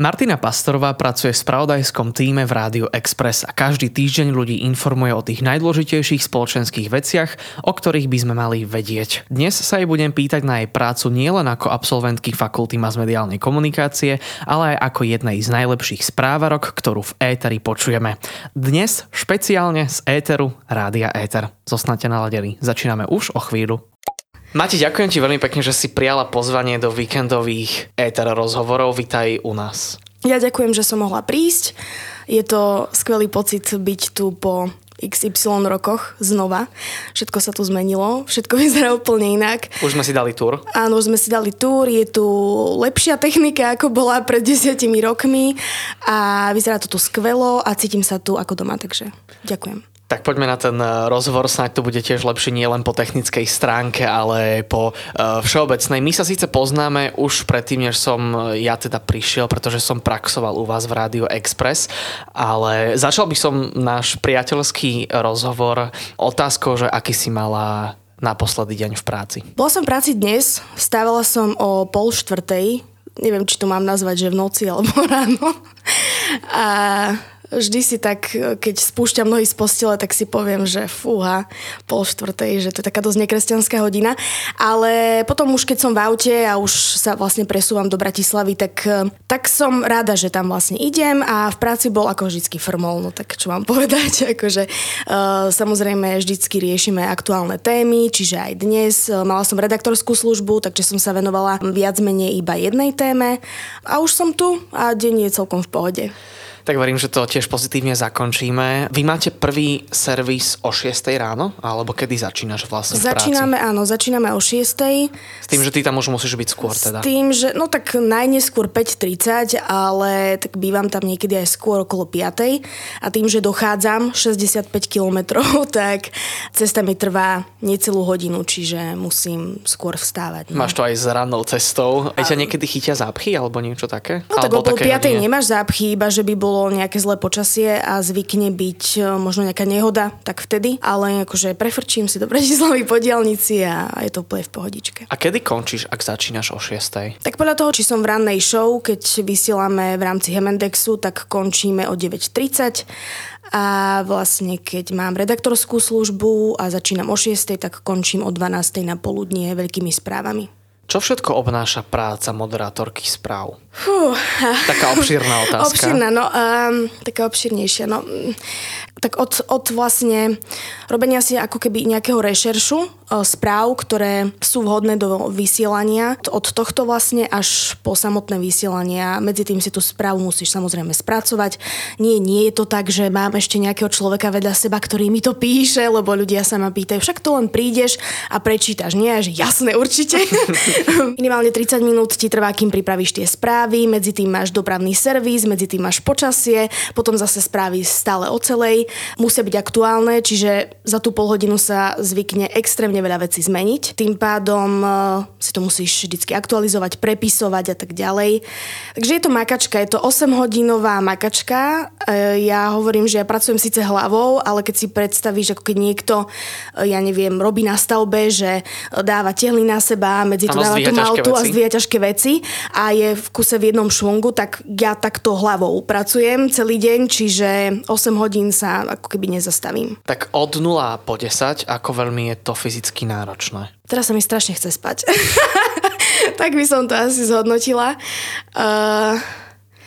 Martina Pastorová pracuje v spravodajskom týme v Rádio Express a každý týždeň ľudí informuje o tých najdôležitejších spoločenských veciach, o ktorých by sme mali vedieť. Dnes sa jej budem pýtať na jej prácu nielen ako absolventky fakulty masmediálnej komunikácie, ale aj ako jednej z najlepších správarok, ktorú v éteri počujeme. Dnes špeciálne z éteru Rádia Éter. Zostaňte naladení. Začíname už o chvíľu. Mati, ďakujem ti veľmi pekne, že si prijala pozvanie do víkendových éter rozhovorov. Vítaj u nás. Ja ďakujem, že som mohla prísť. Je to skvelý pocit byť tu po XY rokoch znova. Všetko sa tu zmenilo, všetko vyzerá úplne inak. Už sme si dali túr. Áno, už sme si dali túr, je tu lepšia technika, ako bola pred desiatimi rokmi a vyzerá to tu skvelo a cítim sa tu ako doma, takže ďakujem. Tak poďme na ten eh, rozhovor, snáď to bude tiež lepšie nie len po technickej stránke, ale po uh, všeobecnej. My sa síce poznáme už predtým, než som eh, ja teda prišiel, pretože som praxoval u vás v Rádio Express, ale začal by som náš priateľský rozhovor otázkou, že aký si mala naposledy deň v práci. Bola som v práci dnes, vstávala som o pol štvrtej, neviem, či to mám nazvať, že v noci alebo ráno. A vždy si tak, keď spúšťam nohy z postele, tak si poviem, že fúha, pol štvrtej, že to je taká dosť nekresťanská hodina. Ale potom už keď som v aute a už sa vlastne presúvam do Bratislavy, tak, tak som rada, že tam vlastne idem a v práci bol ako vždycky formol, no tak čo mám povedať, akože uh, samozrejme vždycky riešime aktuálne témy, čiže aj dnes uh, mala som redaktorskú službu, takže som sa venovala viac menej iba jednej téme a už som tu a deň je celkom v pohode. Tak verím, že to tiež pozitívne zakončíme. Vy máte prvý servis o 6 ráno? Alebo kedy začínaš vlastne Začíname, práci? áno, začíname o 6 S tým, že ty tam už musíš byť skôr teda? S tým, že no tak najneskôr 5.30, ale tak bývam tam niekedy aj skôr okolo 5. A tým, že dochádzam 65 kilometrov, tak cesta mi trvá necelú hodinu, čiže musím skôr vstávať. No. Máš to aj s rannou cestou. Aj ťa niekedy chytia zápchy alebo niečo také? No tak okolo 5 nemáš zápchy, iba že by bol bolo nejaké zlé počasie a zvykne byť e, možno nejaká nehoda, tak vtedy. Ale akože prefrčím si do Bratislavy po diálnici a je to úplne v pohodičke. A kedy končíš, ak začínaš o 6? Tak podľa toho, či som v rannej show, keď vysielame v rámci Hemendexu, tak končíme o 9.30 a vlastne keď mám redaktorskú službu a začínam o 6, tak končím o 12 na poludnie veľkými správami. Čo všetko obnáša práca moderátorky správ? Fú. Taká obšírna otázka. Obšírna, no, um, taká obšírnejšia. No, tak od, od vlastne robenia si ako keby nejakého rešeršu uh, správ, ktoré sú vhodné do vysielania. Od tohto vlastne až po samotné vysielania. Medzi tým si tú správu musíš samozrejme spracovať. Nie, nie je to tak, že mám ešte nejakého človeka vedľa seba, ktorý mi to píše, lebo ľudia sa ma pýtajú, však to len prídeš a prečítaš. Nie, že jasné, určite. Minimálne 30 minút ti trvá, kým pripravíš tie správy, medzi tým máš dopravný servis, medzi tým máš počasie, potom zase správy stále o celej, musia byť aktuálne, čiže za tú pol hodinu sa zvykne extrémne veľa vecí zmeniť. Tým pádom uh, si to musíš vždy aktualizovať, prepisovať a tak ďalej. Takže je to makačka, je to 8-hodinová makačka. Uh, ja hovorím, že ja pracujem síce hlavou, ale keď si predstavíš, ako keď niekto, uh, ja neviem, robí na stavbe, že dáva tehly na seba, medzi to dáva tú maltu a zdvíja ťažké veci a je v kuse v jednom švungu, tak ja takto hlavou pracujem celý deň, čiže 8 hodín sa ako keby nezastavím. Tak od 0 po 10, ako veľmi je to fyzicky náročné? Teraz sa mi strašne chce spať. tak by som to asi zhodnotila. Uh...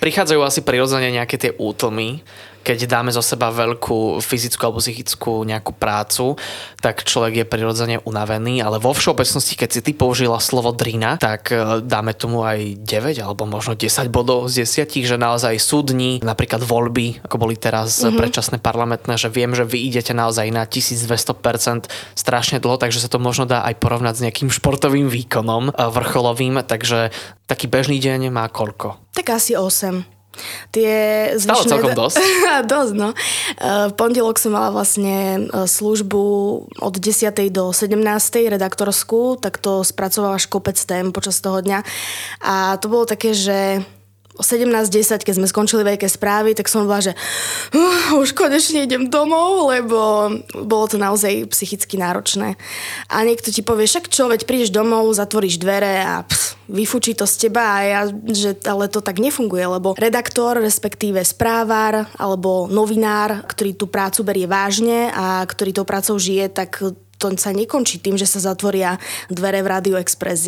Prichádzajú asi prirodzene nejaké tie útlmy, keď dáme zo seba veľkú fyzickú alebo psychickú nejakú prácu, tak človek je prirodzene unavený, ale vo všeobecnosti, keď si ty použila slovo drina, tak e, dáme tomu aj 9 alebo možno 10 bodov z 10, že naozaj sú dni, napríklad voľby, ako boli teraz mm-hmm. predčasné parlamentné, že viem, že vy idete naozaj na 1200% strašne dlho, takže sa to možno dá aj porovnať s nejakým športovým výkonom e, vrcholovým, takže taký bežný deň má koľko? Tak asi 8. Tie zvyšné... Stále celkom dosť. dosť, no. E, v pondelok som mala vlastne e, službu od 10. do 17. redaktorskú, tak to spracovávaš kopec tém počas toho dňa. A to bolo také, že o 17.10, keď sme skončili veľké správy, tak som bola, že uh, už konečne idem domov, lebo bolo to naozaj psychicky náročné. A niekto ti povie, však čo, veď prídeš domov, zatvoríš dvere a pff, vyfučí to z teba a ja, že ale to tak nefunguje, lebo redaktor, respektíve správar alebo novinár, ktorý tú prácu berie vážne a ktorý tou prácou žije, tak to sa nekončí tým, že sa zatvoria dvere v Radio Express.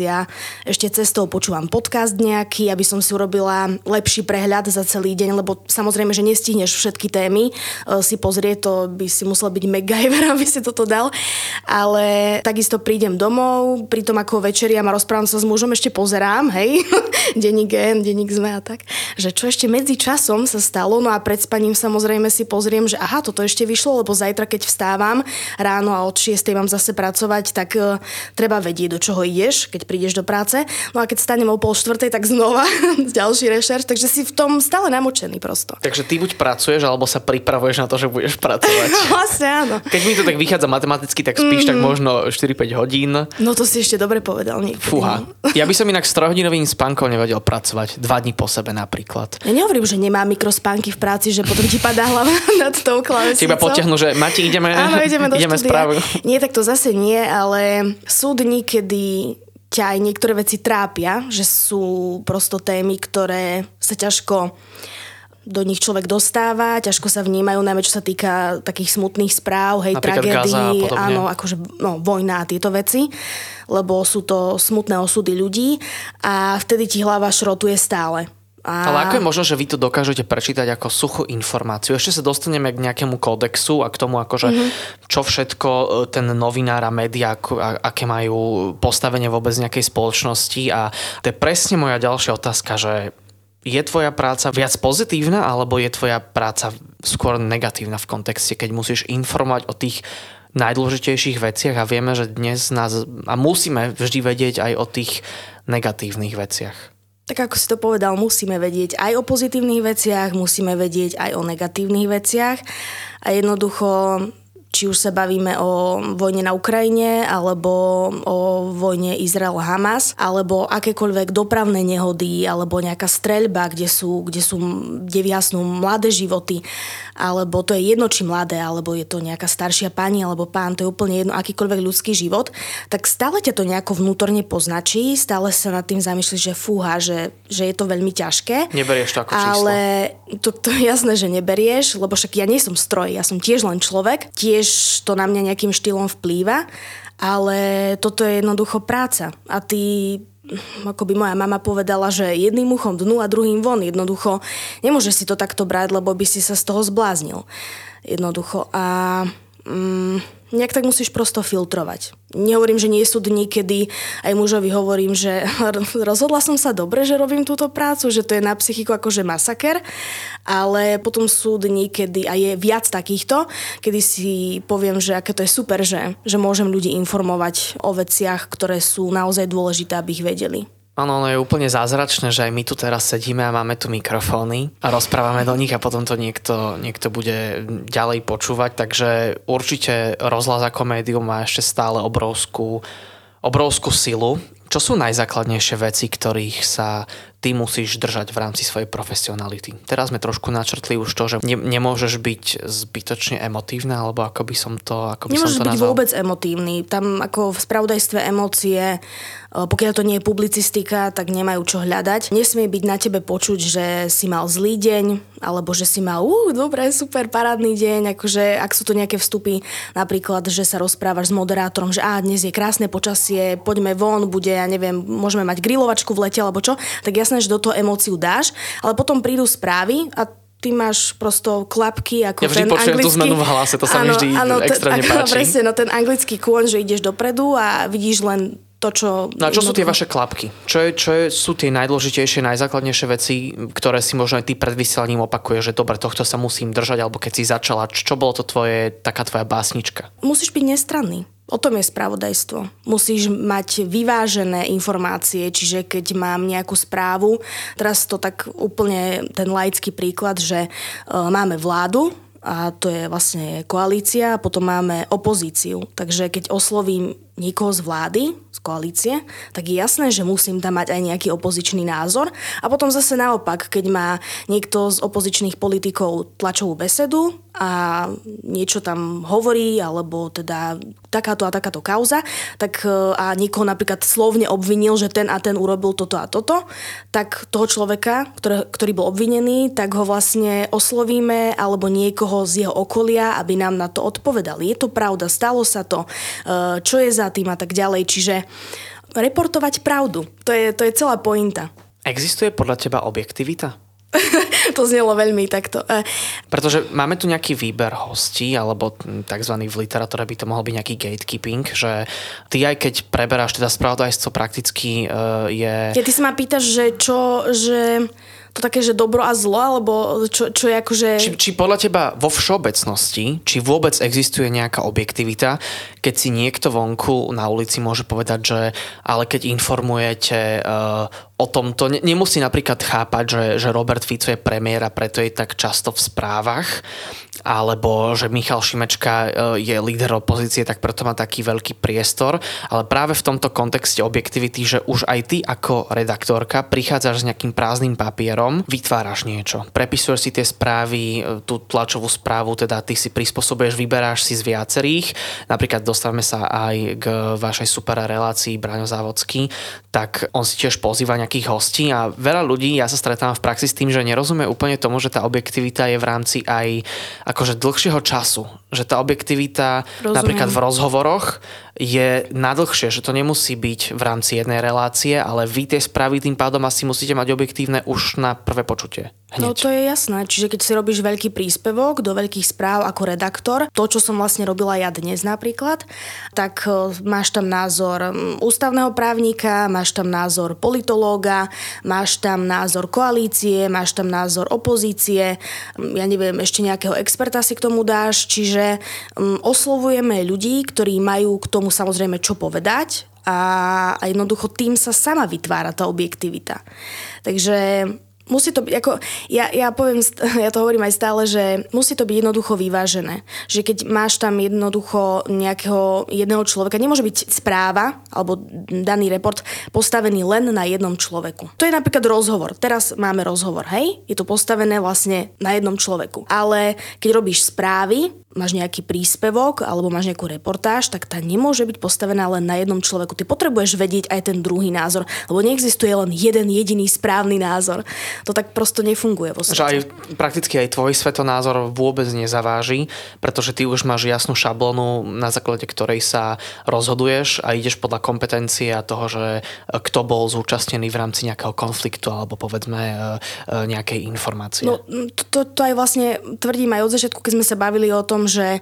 Ešte cestou počúvam podcast nejaký, aby som si urobila lepší prehľad za celý deň, lebo samozrejme, že nestihneš všetky témy e, si pozrieť, to by si musel byť MacGyver, aby si toto dal. Ale takisto prídem domov, pri tom ako večeriam a rozprávam sa s mužom, ešte pozerám, hej, denník N, denník ZME a tak, že čo ešte medzi časom sa stalo, no a pred spaním samozrejme si pozriem, že aha, toto ešte vyšlo, lebo zajtra, keď vstávam ráno a od 6 mám zase pracovať, tak uh, treba vedieť, do čoho ideš, keď prídeš do práce. No a keď stanem o pol štvrtej, tak znova ďalší rešerš, takže si v tom stále namočený prosto. Takže ty buď pracuješ, alebo sa pripravuješ na to, že budeš pracovať. vlastne áno. Keď mi to tak vychádza matematicky, tak spíš mm-hmm. tak mhm. možno 4-5 hodín. No to si ešte dobre povedal niekedy. Fúha. No. Ja by som inak s trojhodinovým spánkom nevedel pracovať. Dva dní po sebe napríklad. Ja nehovorím, že nemá mikrospánky v práci, že potom ti padá hlava nad tou klávesnicou. Teba potiahnu, že Mati, ideme, Áno, ideme, do ideme správu. Nie, tak to zase nie, ale sú dni, kedy ťa aj niektoré veci trápia, že sú prosto témy, ktoré sa ťažko do nich človek dostáva, ťažko sa vnímajú, najmä čo sa týka takých smutných správ, hej, tragédií, áno, akože no, vojna a tieto veci, lebo sú to smutné osudy ľudí a vtedy ti hlava šrotuje stále. A... Ale ako je možno, že vy to dokážete prečítať ako suchú informáciu? Ešte sa dostaneme k nejakému kódexu a k tomu, akože, mm-hmm. čo všetko e, ten novinár a média, aké majú postavenie vôbec nejakej spoločnosti. A to je presne moja ďalšia otázka, že je tvoja práca viac pozitívna, alebo je tvoja práca skôr negatívna v kontexte, keď musíš informovať o tých najdôležitejších veciach a vieme, že dnes nás a musíme vždy vedieť aj o tých negatívnych veciach tak ako si to povedal, musíme vedieť aj o pozitívnych veciach, musíme vedieť aj o negatívnych veciach. A jednoducho či už sa bavíme o vojne na Ukrajine, alebo o vojne Izrael-Hamas, alebo akékoľvek dopravné nehody, alebo nejaká streľba, kde sú, kde sú, kde vyhasnú mladé životy, alebo to je jedno, či mladé, alebo je to nejaká staršia pani, alebo pán, to je úplne jedno, akýkoľvek ľudský život, tak stále ťa to nejako vnútorne poznačí, stále sa nad tým zamýšľaš, že fúha, že, že je to veľmi ťažké. Neberieš to ako číslo. Ale to, to je jasné, že neberieš, lebo však ja nie som stroj, ja som tiež len človek, tiež tiež to na mňa nejakým štýlom vplýva, ale toto je jednoducho práca. A ty ako by moja mama povedala, že jedným uchom dnu a druhým von. Jednoducho nemôžeš si to takto brať, lebo by si sa z toho zbláznil. Jednoducho. A mm, nejak tak musíš prosto filtrovať. Nehovorím, že nie sú dni, kedy aj mužovi hovorím, že rozhodla som sa dobre, že robím túto prácu, že to je na psychiku akože masaker, ale potom sú dni, kedy, a je viac takýchto, kedy si poviem, že aké to je super, že, že môžem ľudí informovať o veciach, ktoré sú naozaj dôležité, aby ich vedeli. Áno, ono je úplne zázračné, že aj my tu teraz sedíme a máme tu mikrofóny a rozprávame do nich a potom to niekto, niekto bude ďalej počúvať, takže určite rozhlas ako médium má ešte stále obrovskú, obrovskú silu. Čo sú najzákladnejšie veci, ktorých sa ty musíš držať v rámci svojej profesionality. Teraz sme trošku načrtli už to, že ne, nemôžeš byť zbytočne emotívna, alebo ako by som to, ako by Nemôžeš som to byť nazval. vôbec emotívny. Tam ako v spravodajstve emócie, e, pokiaľ to nie je publicistika, tak nemajú čo hľadať. Nesmie byť na tebe počuť, že si mal zlý deň, alebo že si mal, uh, dobre, super, parádny deň, akože ak sú to nejaké vstupy, napríklad, že sa rozprávaš s moderátorom, že á, dnes je krásne počasie, poďme von, bude, ja neviem, môžeme mať grilovačku v lete, alebo čo, tak ja jasné, že do toho emóciu dáš, ale potom prídu správy a ty máš prosto klapky ako ja vždy ten anglický... tú zmenu v hlase, to sa áno, mi vždy áno, extrémne t- páči. Presne, no ten anglický kôň, že ideš dopredu a vidíš len to, čo... No a čo sú tie vaše klapky? Čo, je, čo je, sú tie najdôležitejšie, najzákladnejšie veci, ktoré si možno aj ty pred vysielaním opakuješ, že dobre, tohto sa musím držať, alebo keď si začala, čo bolo to tvoje, taká tvoja básnička? Musíš byť nestranný. O tom je spravodajstvo. Musíš mať vyvážené informácie, čiže keď mám nejakú správu, teraz to tak úplne ten laický príklad, že e, máme vládu, a to je vlastne koalícia a potom máme opozíciu. Takže keď oslovím niekoho z vlády, z koalície, tak je jasné, že musím tam mať aj nejaký opozičný názor. A potom zase naopak, keď má niekto z opozičných politikov tlačovú besedu a niečo tam hovorí, alebo teda takáto a takáto kauza, tak e, a niekoho napríklad slovne obvinil, že ten a ten urobil toto a toto, tak toho človeka, ktoré, ktorý bol obvinený, tak ho vlastne oslovíme alebo niekoho z jeho okolia, aby nám na to odpovedali. Je to pravda, stalo sa to, e, čo je za tým a tak ďalej. Čiže reportovať pravdu, to je, to je celá pointa. Existuje podľa teba objektivita? to znelo veľmi takto. E, Pretože máme tu nejaký výber hostí, alebo tzv. v literatúre by to mohol byť nejaký gatekeeping, že ty aj keď preberáš teda spravodajstvo prakticky uh, je... Ja ty sa ma pýtaš, že čo, že to také, že dobro a zlo, alebo čo, čo je akože... Či, či podľa teba vo všeobecnosti, či vôbec existuje nejaká objektivita, keď si niekto vonku na ulici môže povedať, že ale keď informujete uh, o tomto. Nemusí napríklad chápať, že, že Robert Fico je premiér a preto je tak často v správach, alebo že Michal Šimečka e, je líder opozície, tak preto má taký veľký priestor. Ale práve v tomto kontexte objektivity, že už aj ty ako redaktorka prichádzaš s nejakým prázdnym papierom, vytváraš niečo. Prepisuješ si tie správy, e, tú tlačovú správu, teda ty si prispôsobuješ, vyberáš si z viacerých. Napríklad dostávame sa aj k vašej super relácii Braňo Závodský, tak on si tiež pozýva nejakých hostí a veľa ľudí, ja sa stretávam v praxi s tým, že nerozumie úplne tomu, že tá objektivita je v rámci aj akože dlhšieho času. Že tá objektivita Rozumiem. napríklad v rozhovoroch je nadlhšie, že to nemusí byť v rámci jednej relácie, ale vy tie správy tým pádom asi musíte mať objektívne už na prvé počutie. Hneď. No to je jasné, čiže keď si robíš veľký príspevok do veľkých správ ako redaktor, to, čo som vlastne robila ja dnes napríklad, tak e, máš tam názor ústavného právnika, máš tam názor politológa, máš tam názor koalície, máš tam názor opozície, ja neviem, ešte nejakého experta si k tomu dáš, čiže oslovujeme ľudí, ktorí majú k tomu samozrejme čo povedať a, a jednoducho tým sa sama vytvára tá objektivita. Takže musí to byť, ako, ja, ja poviem, ja to hovorím aj stále, že musí to byť jednoducho vyvážené. Že keď máš tam jednoducho nejakého jedného človeka, nemôže byť správa alebo daný report postavený len na jednom človeku. To je napríklad rozhovor. Teraz máme rozhovor, hej? Je to postavené vlastne na jednom človeku. Ale keď robíš správy, máš nejaký príspevok alebo máš nejakú reportáž, tak tá nemôže byť postavená len na jednom človeku. Ty potrebuješ vedieť aj ten druhý názor, lebo neexistuje len jeden jediný správny názor. To tak prosto nefunguje vo svete. Že aj prakticky aj tvoj svetonázor vôbec nezaváži, pretože ty už máš jasnú šablonu, na základe ktorej sa rozhoduješ a ideš podľa kompetencie a toho, že e, kto bol zúčastnený v rámci nejakého konfliktu alebo povedzme e, e, nejakej informácie. No to, to, to aj vlastne tvrdím aj od začiatku, keď sme sa bavili o tom, že e,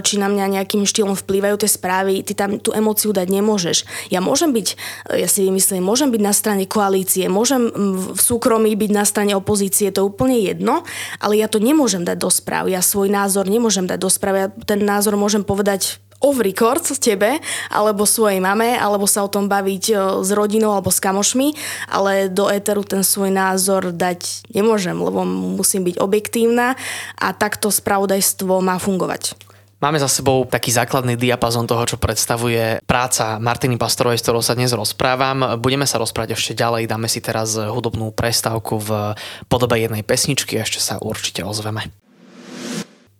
či na mňa nejakým štýlom vplývajú tie správy, ty tam tú emóciu dať nemôžeš. Ja môžem byť, e, ja si vymyslím, môžem byť na strane koalície, môžem v súkromí byť na strane opozície, to je úplne jedno, ale ja to nemôžem dať do správ. Ja svoj názor nemôžem dať do správ. Ja ten názor môžem povedať off record tebe, alebo svojej mame, alebo sa o tom baviť e, s rodinou alebo s kamošmi, ale do éteru ten svoj názor dať nemôžem, lebo musím byť objektívna a takto spravodajstvo má fungovať. Máme za sebou taký základný diapazon toho, čo predstavuje práca Martiny Pastorovej, s ktorou sa dnes rozprávam. Budeme sa rozprávať ešte ďalej, dáme si teraz hudobnú prestávku v podobe jednej pesničky, ešte sa určite ozveme.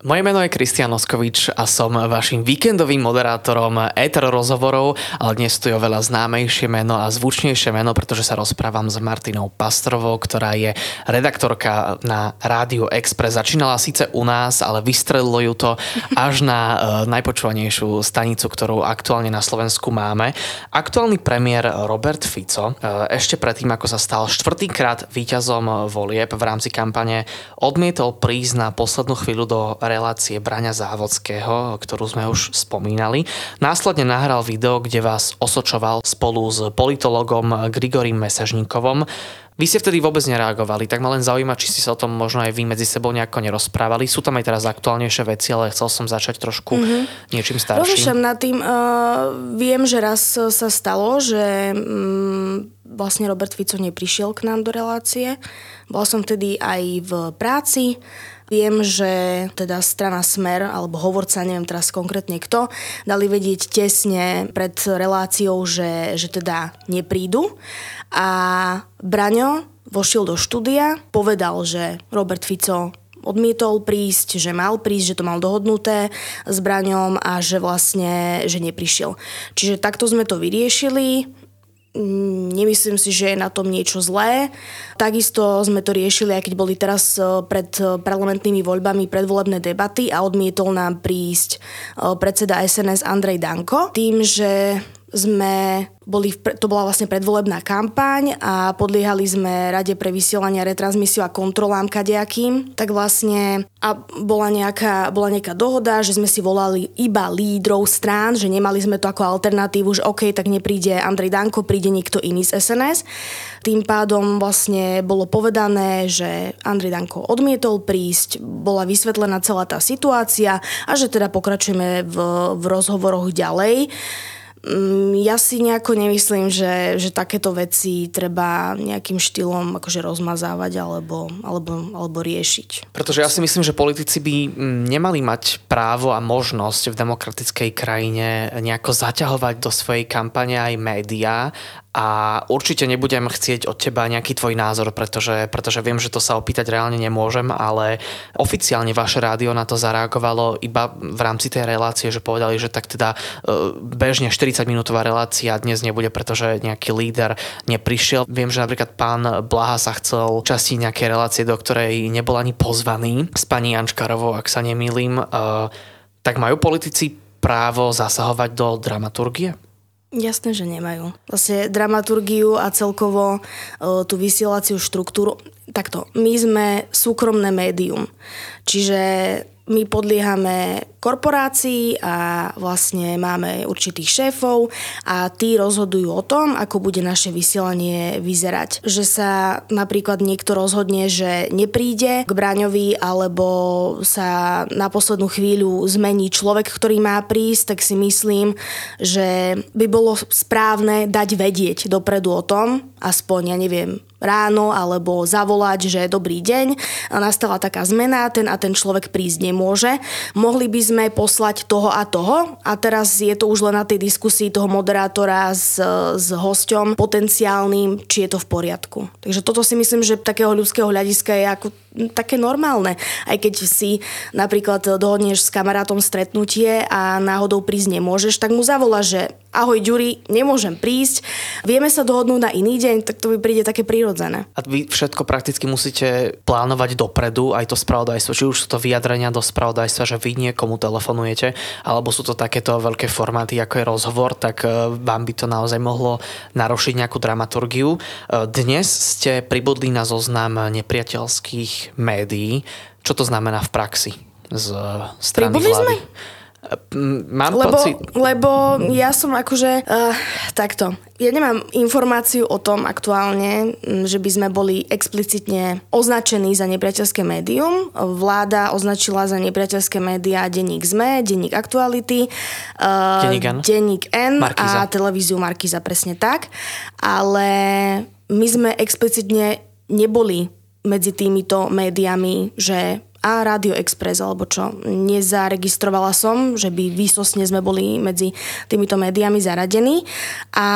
Moje meno je Kristian Oskovič a som vašim víkendovým moderátorom Ether rozhovorov, ale dnes tu je oveľa známejšie meno a zvučnejšie meno, pretože sa rozprávam s Martinou Pastrovou, ktorá je redaktorka na Rádio Express. Začínala síce u nás, ale vystrelilo ju to až na uh, najpočúvanejšiu stanicu, ktorú aktuálne na Slovensku máme. Aktuálny premiér Robert Fico uh, ešte predtým, ako sa stal štvrtýkrát víťazom volieb v rámci kampane, odmietol prísť na poslednú chvíľu do relácie Braňa Závodského, ktorú sme už spomínali. Následne nahral video, kde vás osočoval spolu s politologom Grigorím Mesažníkovom. Vy ste vtedy vôbec nereagovali, tak ma len zaujíma, či ste sa o tom možno aj vy medzi sebou nejako nerozprávali. Sú tam aj teraz aktuálnejšie veci, ale chcel som začať trošku mm-hmm. niečím starším. Rozmýšľam nad tým. Uh, viem, že raz sa stalo, že um, vlastne Robert Fico neprišiel k nám do relácie. Bola som vtedy aj v práci Viem, že teda strana Smer, alebo hovorca, neviem teraz konkrétne kto, dali vedieť tesne pred reláciou, že, že teda neprídu. A Braňo vošiel do štúdia, povedal, že Robert Fico odmietol prísť, že mal prísť, že to mal dohodnuté s Braňom a že vlastne, že neprišiel. Čiže takto sme to vyriešili nemyslím si, že je na tom niečo zlé. Takisto sme to riešili, aj keď boli teraz e, pred e, parlamentnými voľbami predvolebné debaty a odmietol nám prísť e, predseda SNS Andrej Danko. Tým, že sme boli, to bola vlastne predvolebná kampaň a podliehali sme Rade pre vysielanie, retransmisiu a kontrolám kadejakým, tak vlastne a bola nejaká, bola nejaká dohoda, že sme si volali iba lídrov strán, že nemali sme to ako alternatívu, že OK, tak nepríde Andrej Danko, príde niekto iný z SNS. Tým pádom vlastne bolo povedané, že Andrej Danko odmietol prísť, bola vysvetlená celá tá situácia a že teda pokračujeme v, v rozhovoroch ďalej. Mm, ja si nejako nemyslím, že, že takéto veci treba nejakým štýlom akože rozmazávať alebo, alebo, alebo riešiť. Pretože ja si myslím, že politici by mm, nemali mať právo a možnosť v demokratickej krajine nejako zaťahovať do svojej kampane aj médiá a určite nebudem chcieť od teba nejaký tvoj názor, pretože, pretože viem, že to sa opýtať reálne nemôžem, ale oficiálne vaše rádio na to zareagovalo iba v rámci tej relácie, že povedali, že tak teda e, bežne 40-minútová relácia dnes nebude, pretože nejaký líder neprišiel. Viem, že napríklad pán Blaha sa chcel častiť nejakej relácie, do ktorej nebol ani pozvaný s pani Jančkarovou, ak sa nemýlim. E, tak majú politici právo zasahovať do dramaturgie? Jasné, že nemajú. Vlastne dramaturgiu a celkovo uh, tú vysielaciu štruktúru. Takto, my sme súkromné médium. Čiže my podliehame korporácii a vlastne máme určitých šéfov a tí rozhodujú o tom, ako bude naše vysielanie vyzerať. Že sa napríklad niekto rozhodne, že nepríde k Braňovi alebo sa na poslednú chvíľu zmení človek, ktorý má prísť, tak si myslím, že by bolo správne dať vedieť dopredu o tom, aspoň, ja neviem, ráno alebo zavolať, že dobrý deň, nastala taká zmena, ten a ten človek prísť nemôže. Mohli by sme poslať toho a toho a teraz je to už len na tej diskusii toho moderátora s, s hosťom potenciálnym, či je to v poriadku. Takže toto si myslím, že takého ľudského hľadiska je ako také normálne. Aj keď si napríklad dohodneš s kamarátom stretnutie a náhodou prísť nemôžeš, tak mu zavola, že ahoj Ďuri, nemôžem prísť, vieme sa dohodnúť na iný deň, tak to by príde také prirodzené. A vy všetko prakticky musíte plánovať dopredu, aj to spravodajstvo, či už sú to vyjadrenia do spravodajstva, že vy niekomu telefonujete, alebo sú to takéto veľké formáty, ako je rozhovor, tak e, vám by to naozaj mohlo narušiť nejakú dramaturgiu. E, dnes ste pribudli na zoznam nepriateľských médií. Čo to znamená v praxi z strany Pribudli vlády? Sme? Mám lebo, pocit... Lebo ja som akože... Uh, takto. Ja nemám informáciu o tom aktuálne, že by sme boli explicitne označení za nepriateľské médium. Vláda označila za nepriateľské médiá denník ZME, denník Aktuality, uh, denník N, denník N a televíziu Markiza, presne tak. Ale my sme explicitne neboli medzi týmito médiami, že a Radio Express alebo čo. Nezaregistrovala som, že by výsosne sme boli medzi týmito médiami zaradení. A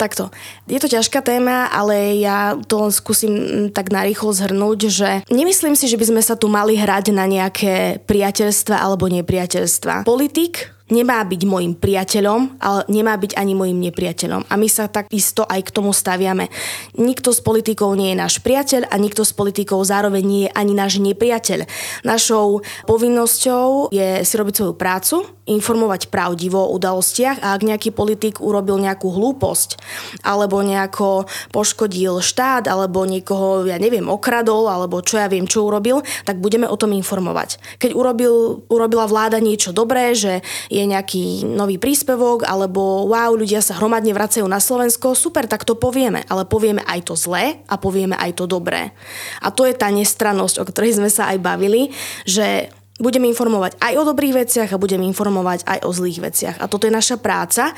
takto. Je to ťažká téma, ale ja to len skúsim tak narýchlo zhrnúť, že nemyslím si, že by sme sa tu mali hrať na nejaké priateľstva alebo nepriateľstva. Politik nemá byť môjim priateľom, ale nemá byť ani môjim nepriateľom. A my sa takisto aj k tomu staviame. Nikto z politikov nie je náš priateľ a nikto z politikov zároveň nie je ani náš nepriateľ. Našou povinnosťou je si robiť svoju prácu, informovať pravdivo o udalostiach a ak nejaký politik urobil nejakú hlúposť alebo nejako poškodil štát alebo niekoho, ja neviem, okradol alebo čo ja viem, čo urobil, tak budeme o tom informovať. Keď urobil, urobila vláda niečo dobré, že je nejaký nový príspevok, alebo wow, ľudia sa hromadne vracajú na Slovensko, super, tak to povieme, ale povieme aj to zlé a povieme aj to dobré. A to je tá nestrannosť, o ktorej sme sa aj bavili, že budeme informovať aj o dobrých veciach a budeme informovať aj o zlých veciach. A toto je naša práca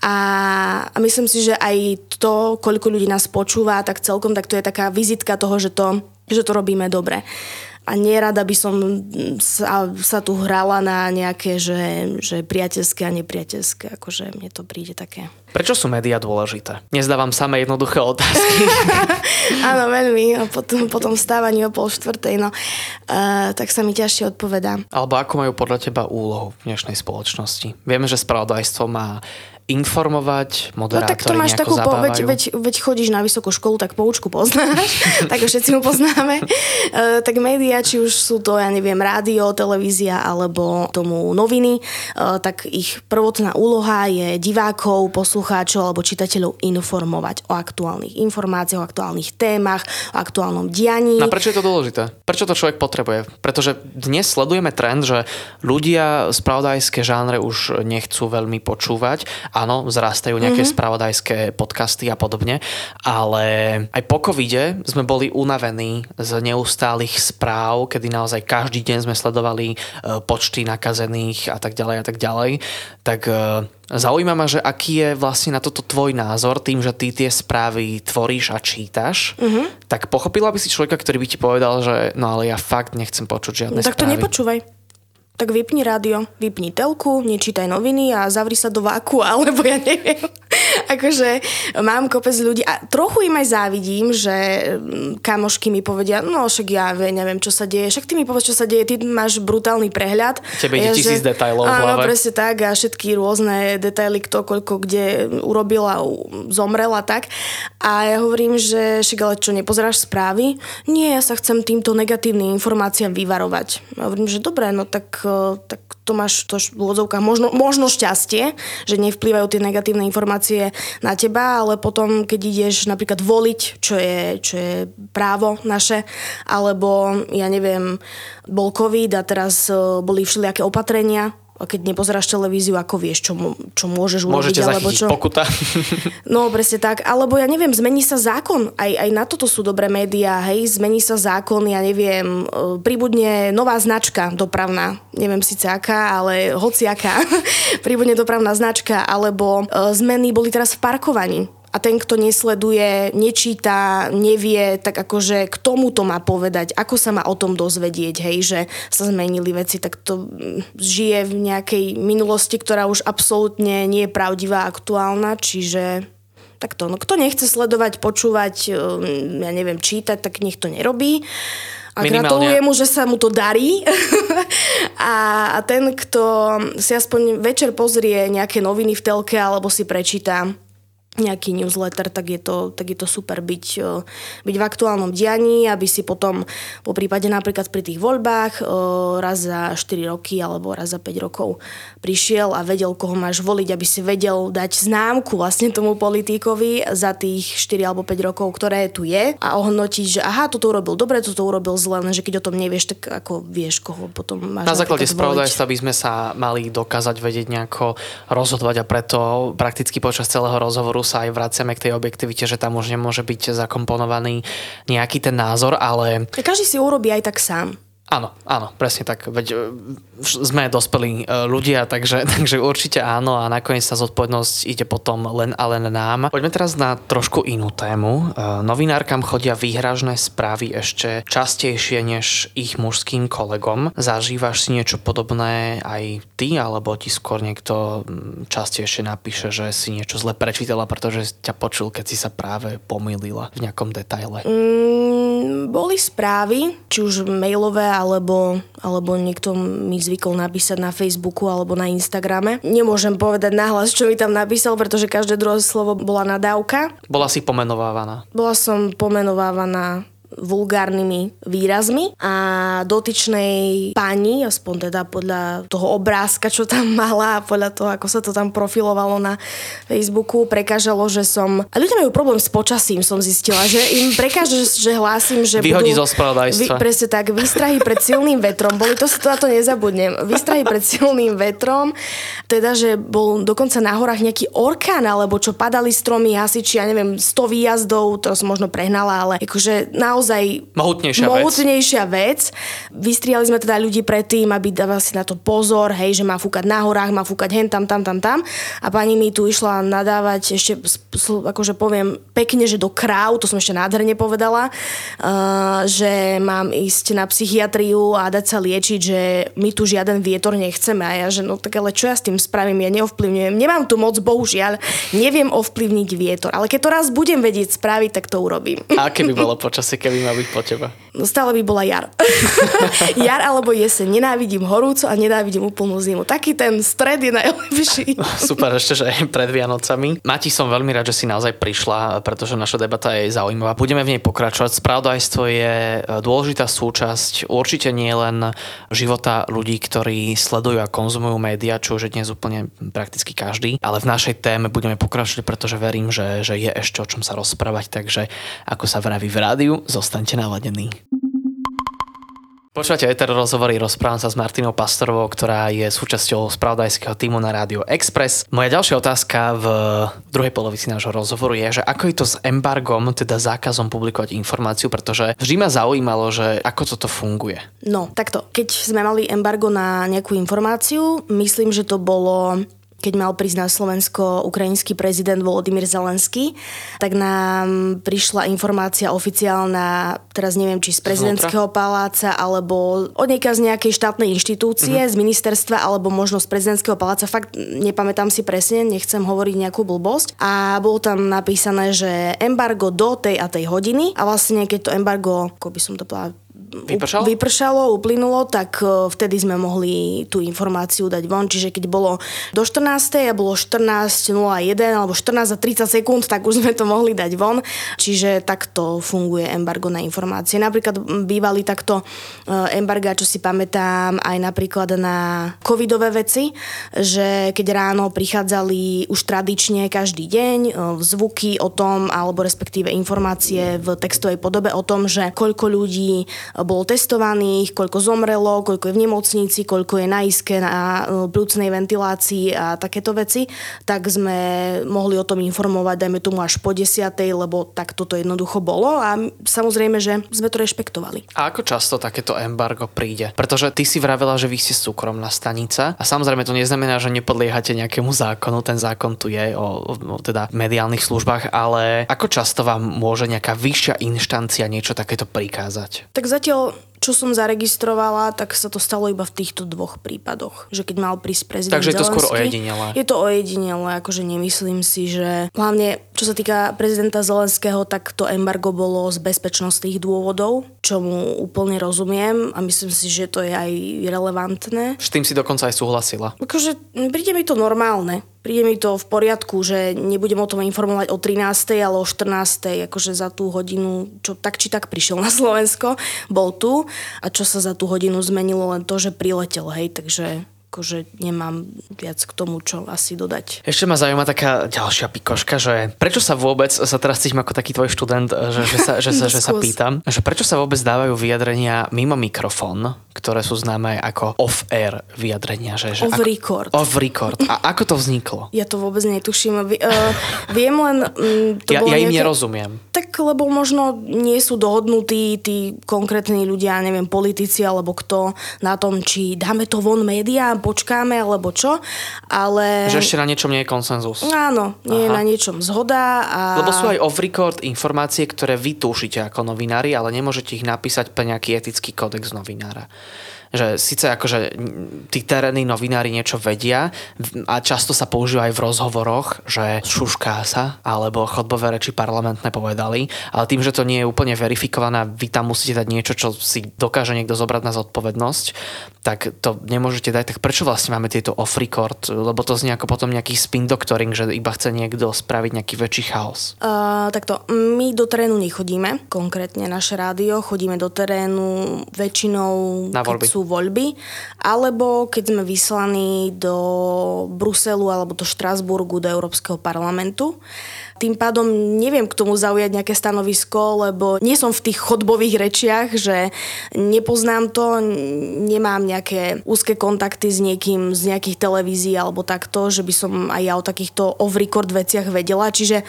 a, a myslím si, že aj to, koľko ľudí nás počúva, tak celkom tak to je taká vizitka toho, že to, že to robíme dobre. A nerada by som sa, sa tu hrala na nejaké, že, že priateľské a nepriateľské. Akože mne to príde také. Prečo sú médiá dôležité? Nezdávam samé jednoduché otázky. Áno, veľmi. A potom, potom stávaní o pol štvrtej, no. Uh, tak sa mi ťažšie odpovedá. Alebo ako majú podľa teba úlohu v dnešnej spoločnosti? Vieme, že spravodajstvo má informovať, moderátori no, tak to máš takú, po, veď, veď, veď chodíš na vysokú školu, tak poučku poznáš, tak všetci mu poznáme. Uh, tak médiá, či už sú to, ja neviem, rádio, televízia alebo tomu noviny, uh, tak ich prvotná úloha je divákov, poslucháčov alebo čitateľov informovať o aktuálnych informáciách, o aktuálnych témach, o aktuálnom dianí. A prečo je to dôležité? Prečo to človek potrebuje? Pretože dnes sledujeme trend, že ľudia spravodajské žánre už nechcú veľmi počúvať áno, vzrastajú nejaké mm-hmm. spravodajské podcasty a podobne, ale aj po covide sme boli unavení z neustálých správ, kedy naozaj každý deň sme sledovali e, počty nakazených a tak ďalej a tak ďalej. Tak e, Zaujíma ma, že aký je vlastne na toto tvoj názor, tým, že ty tie správy tvoríš a čítaš, mm-hmm. tak pochopila by si človeka, ktorý by ti povedal, že no ale ja fakt nechcem počuť žiadne no, tak správy. Tak to nepočúvaj tak vypni rádio, vypni telku, nečítaj noviny a zavri sa do váku, alebo ja neviem. akože mám kopec ľudí a trochu im aj závidím, že mm, kamošky mi povedia, no však ja neviem, čo sa deje, však ty mi povedz, čo sa deje, ty máš brutálny prehľad. Tebe ide ja, tisíc že, detailov v Áno, presne tak a všetky rôzne detaily, kto koľko kde urobil a zomrel a tak. A ja hovorím, že však ale čo, nepozeráš správy? Nie, ja sa chcem týmto negatívnym informáciám vyvarovať. Ja hovorím, že dobre, no tak tak to máš to v úvodzovkách možno, možno šťastie, že nevplyvajú tie negatívne informácie na teba, ale potom, keď ideš napríklad voliť, čo je, čo je právo naše, alebo ja neviem, bol COVID a teraz boli všelijaké opatrenia, keď nepozeráš televíziu, ako vieš, čo, čo môžeš urobiť. Môžete alebo čo... pokuta. No, presne tak. Alebo ja neviem, zmení sa zákon. Aj, aj na toto sú dobré médiá, hej. Zmení sa zákon, ja neviem, e, pribudne nová značka dopravná. Neviem síce aká, ale hociaká. pribudne dopravná značka. Alebo e, zmeny boli teraz v parkovaní a ten, kto nesleduje, nečíta, nevie, tak akože k tomu to má povedať, ako sa má o tom dozvedieť, hej, že sa zmenili veci, tak to mm, žije v nejakej minulosti, ktorá už absolútne nie je pravdivá, aktuálna, čiže takto, no kto nechce sledovať, počúvať, mm, ja neviem, čítať, tak nech to nerobí. A Minimálne. gratulujem mu, že sa mu to darí. a, a ten, kto si aspoň večer pozrie nejaké noviny v telke alebo si prečíta nejaký newsletter, tak je to, tak je to super byť, byť v aktuálnom dianí, aby si potom po prípade napríklad pri tých voľbách raz za 4 roky alebo raz za 5 rokov prišiel a vedel, koho máš voliť, aby si vedel dať známku vlastne tomu politikovi za tých 4 alebo 5 rokov, ktoré tu je a ohodnotiť, že aha, toto urobil dobre, toto urobil zle, že keď o tom nevieš, tak ako vieš, koho potom máš Na základe spravodajstva by sme sa mali dokázať vedieť nejako rozhodovať a preto prakticky počas celého rozhovoru sa aj vraciame k tej objektivite, že tam už nemôže byť zakomponovaný nejaký ten názor, ale... Každý si urobí aj tak sám. Áno, áno, presne tak. Veď e, sme dospelí e, ľudia, takže, takže určite áno a nakoniec sa zodpovednosť ide potom len a len nám. Poďme teraz na trošku inú tému. E, novinárkam chodia výhražné správy ešte častejšie než ich mužským kolegom. Zažívaš si niečo podobné aj ty, alebo ti skôr niekto častejšie napíše, že si niečo zle prečítala, pretože ťa počul, keď si sa práve pomýlila v nejakom detaile? Mm, boli správy, či už mailové alebo, alebo niekto mi zvykol napísať na Facebooku alebo na Instagrame. Nemôžem povedať nahlas, čo mi tam napísal, pretože každé druhé slovo bola nadávka. Bola si pomenovávaná? Bola som pomenovávaná vulgárnymi výrazmi a dotyčnej pani, aspoň teda podľa toho obrázka, čo tam mala a podľa toho, ako sa to tam profilovalo na Facebooku, prekážalo, že som... A ľudia majú problém s počasím, som zistila, že im prekáže, že hlásim, že Vyhodí budú... zo spravodajstva. Vy, presne tak, výstrahy pred silným vetrom. Boli to na to nezabudnem. Výstrahy pred silným vetrom, teda, že bol dokonca na horách nejaký orkán, alebo čo padali stromy, hasiči, ja neviem, 100 výjazdov, to som možno prehnala, ale akože naozaj naozaj Mohutnejšia, mohutnejšia vec. vec. Vystriali sme teda ľudí predtým, aby dávali si na to pozor, hej, že má fúkať na horách, má fúkať hen tam, tam, tam, tam. A pani mi tu išla nadávať ešte, akože poviem pekne, že do kráv, to som ešte nádherne povedala, uh, že mám ísť na psychiatriu a dať sa liečiť, že my tu žiaden vietor nechceme. A ja, že no tak ale čo ja s tým spravím, ja neovplyvňujem, nemám tu moc, bohužiaľ, neviem ovplyvniť vietor, ale keď to raz budem vedieť spraviť, tak to urobím. A aké by bolo počasie, keby mal byť po teba? No stále by bola jar. jar alebo jeseň. Nenávidím horúco a nenávidím úplnú zimu. Taký ten stred je najlepší. Super, ešte, že pred Vianocami. Mati, som veľmi rád, že si naozaj prišla, pretože naša debata je zaujímavá. Budeme v nej pokračovať. Spravodajstvo je dôležitá súčasť určite nie len života ľudí, ktorí sledujú a konzumujú médiá, čo už je dnes úplne prakticky každý, ale v našej téme budeme pokračovať, pretože verím, že, že je ešte o čom sa rozprávať, takže ako sa vraví v rádiu, zostaňte naladení. Počúvate Eter rozhovory, rozprávam sa s Martinou Pastorovou, ktorá je súčasťou spravodajského týmu na Rádio Express. Moja ďalšia otázka v druhej polovici nášho rozhovoru je, že ako je to s embargom, teda zákazom publikovať informáciu, pretože vždy ma zaujímalo, že ako toto funguje. No, takto. Keď sme mali embargo na nejakú informáciu, myslím, že to bolo keď mal prísť na Slovensko ukrajinský prezident Volodymyr Zelenský, tak nám prišla informácia oficiálna, teraz neviem, či z prezidentského paláca, alebo od nieka z nejakej štátnej inštitúcie, mm-hmm. z ministerstva, alebo možno z prezidentského paláca. Fakt nepamätám si presne, nechcem hovoriť nejakú blbosť. A bolo tam napísané, že embargo do tej a tej hodiny a vlastne keď to embargo, ako by som to povedala, Vypršalo? vypršalo, uplynulo, tak e, vtedy sme mohli tú informáciu dať von. Čiže keď bolo do 14. a bolo 14.01 alebo 14 30 sekúnd, tak už sme to mohli dať von. Čiže takto funguje embargo na informácie. Napríklad bývali takto e, embarga, čo si pamätám, aj napríklad na covidové veci, že keď ráno prichádzali už tradične každý deň e, zvuky o tom, alebo respektíve informácie v textovej podobe o tom, že koľko ľudí bolo testovaných, koľko zomrelo, koľko je v nemocnici, koľko je na iske, na e, plúcnej ventilácii a takéto veci, tak sme mohli o tom informovať, dajme tomu až po desiatej, lebo tak toto jednoducho bolo a samozrejme, že sme to rešpektovali. A ako často takéto embargo príde? Pretože ty si vravela, že vy ste súkromná stanica a samozrejme to neznamená, že nepodliehate nejakému zákonu, ten zákon tu je o, o teda mediálnych službách, ale ako často vám môže nejaká vyššia inštancia niečo takéto prikázať? Tak 这条。Čo som zaregistrovala, tak sa to stalo iba v týchto dvoch prípadoch. Že keď mal prísť prezident Takže je to Zelensky, skôr ojedinele. Je to ojedinele, akože nemyslím si, že hlavne čo sa týka prezidenta Zelenského, tak to embargo bolo z bezpečnostných dôvodov, čo mu úplne rozumiem a myslím si, že to je aj relevantné. S tým si dokonca aj súhlasila. Akože príde mi to normálne príde mi to v poriadku, že nebudem o tom informovať o 13. ale o 14. akože za tú hodinu, čo tak či tak prišiel na Slovensko, bol tu a čo sa za tú hodinu zmenilo len to, že priletel, hej, takže akože nemám viac k tomu, čo asi dodať. Ešte ma zaujíma taká ďalšia pikoška, že prečo sa vôbec, sa teraz cítim ako taký tvoj študent, že, že, sa, že, sa, že sa pýtam, že prečo sa vôbec dávajú vyjadrenia mimo mikrofón, ktoré sú známe ako off-air vyjadrenia. Že, že off ako, record. Off record. A ako to vzniklo? Ja to vôbec netuším. Uh, viem len... Um, to ja, ja im nejaké... nerozumiem. Tak, lebo možno nie sú dohodnutí tí konkrétni ľudia, neviem, politici alebo kto na tom, či dáme to von médiám, počkáme, alebo čo, ale... Že ešte na niečom nie je konsenzus. Áno, nie Aha. je na niečom zhoda. A... Lebo sú aj off-record informácie, ktoré vy tušíte ako novinári, ale nemôžete ich napísať pre nejaký etický kódex novinára že síce akože tí terénni novinári niečo vedia a často sa používa aj v rozhovoroch, že šušká sa, alebo chodbové reči parlamentné povedali, ale tým, že to nie je úplne verifikované, vy tam musíte dať niečo, čo si dokáže niekto zobrať na zodpovednosť, tak to nemôžete dať. Tak prečo vlastne máme tieto off-record? Lebo to znie ako potom nejaký spin doctoring, že iba chce niekto spraviť nejaký väčší chaos. Uh, takto, my do terénu nechodíme, konkrétne naše rádio, chodíme do terénu väčšinou, na keď sú voľby, alebo keď sme vyslaní do Bruselu alebo do Štrasburgu, do Európskeho parlamentu Tým pádom neviem k tomu zaujať nejaké stanovisko, lebo nie som v tých chodbových rečiach, že nepoznám to, nemám nejaké úzke kontakty s niekým z nejakých televízií alebo takto, že by som aj ja o takýchto off-record veciach vedela. Čiže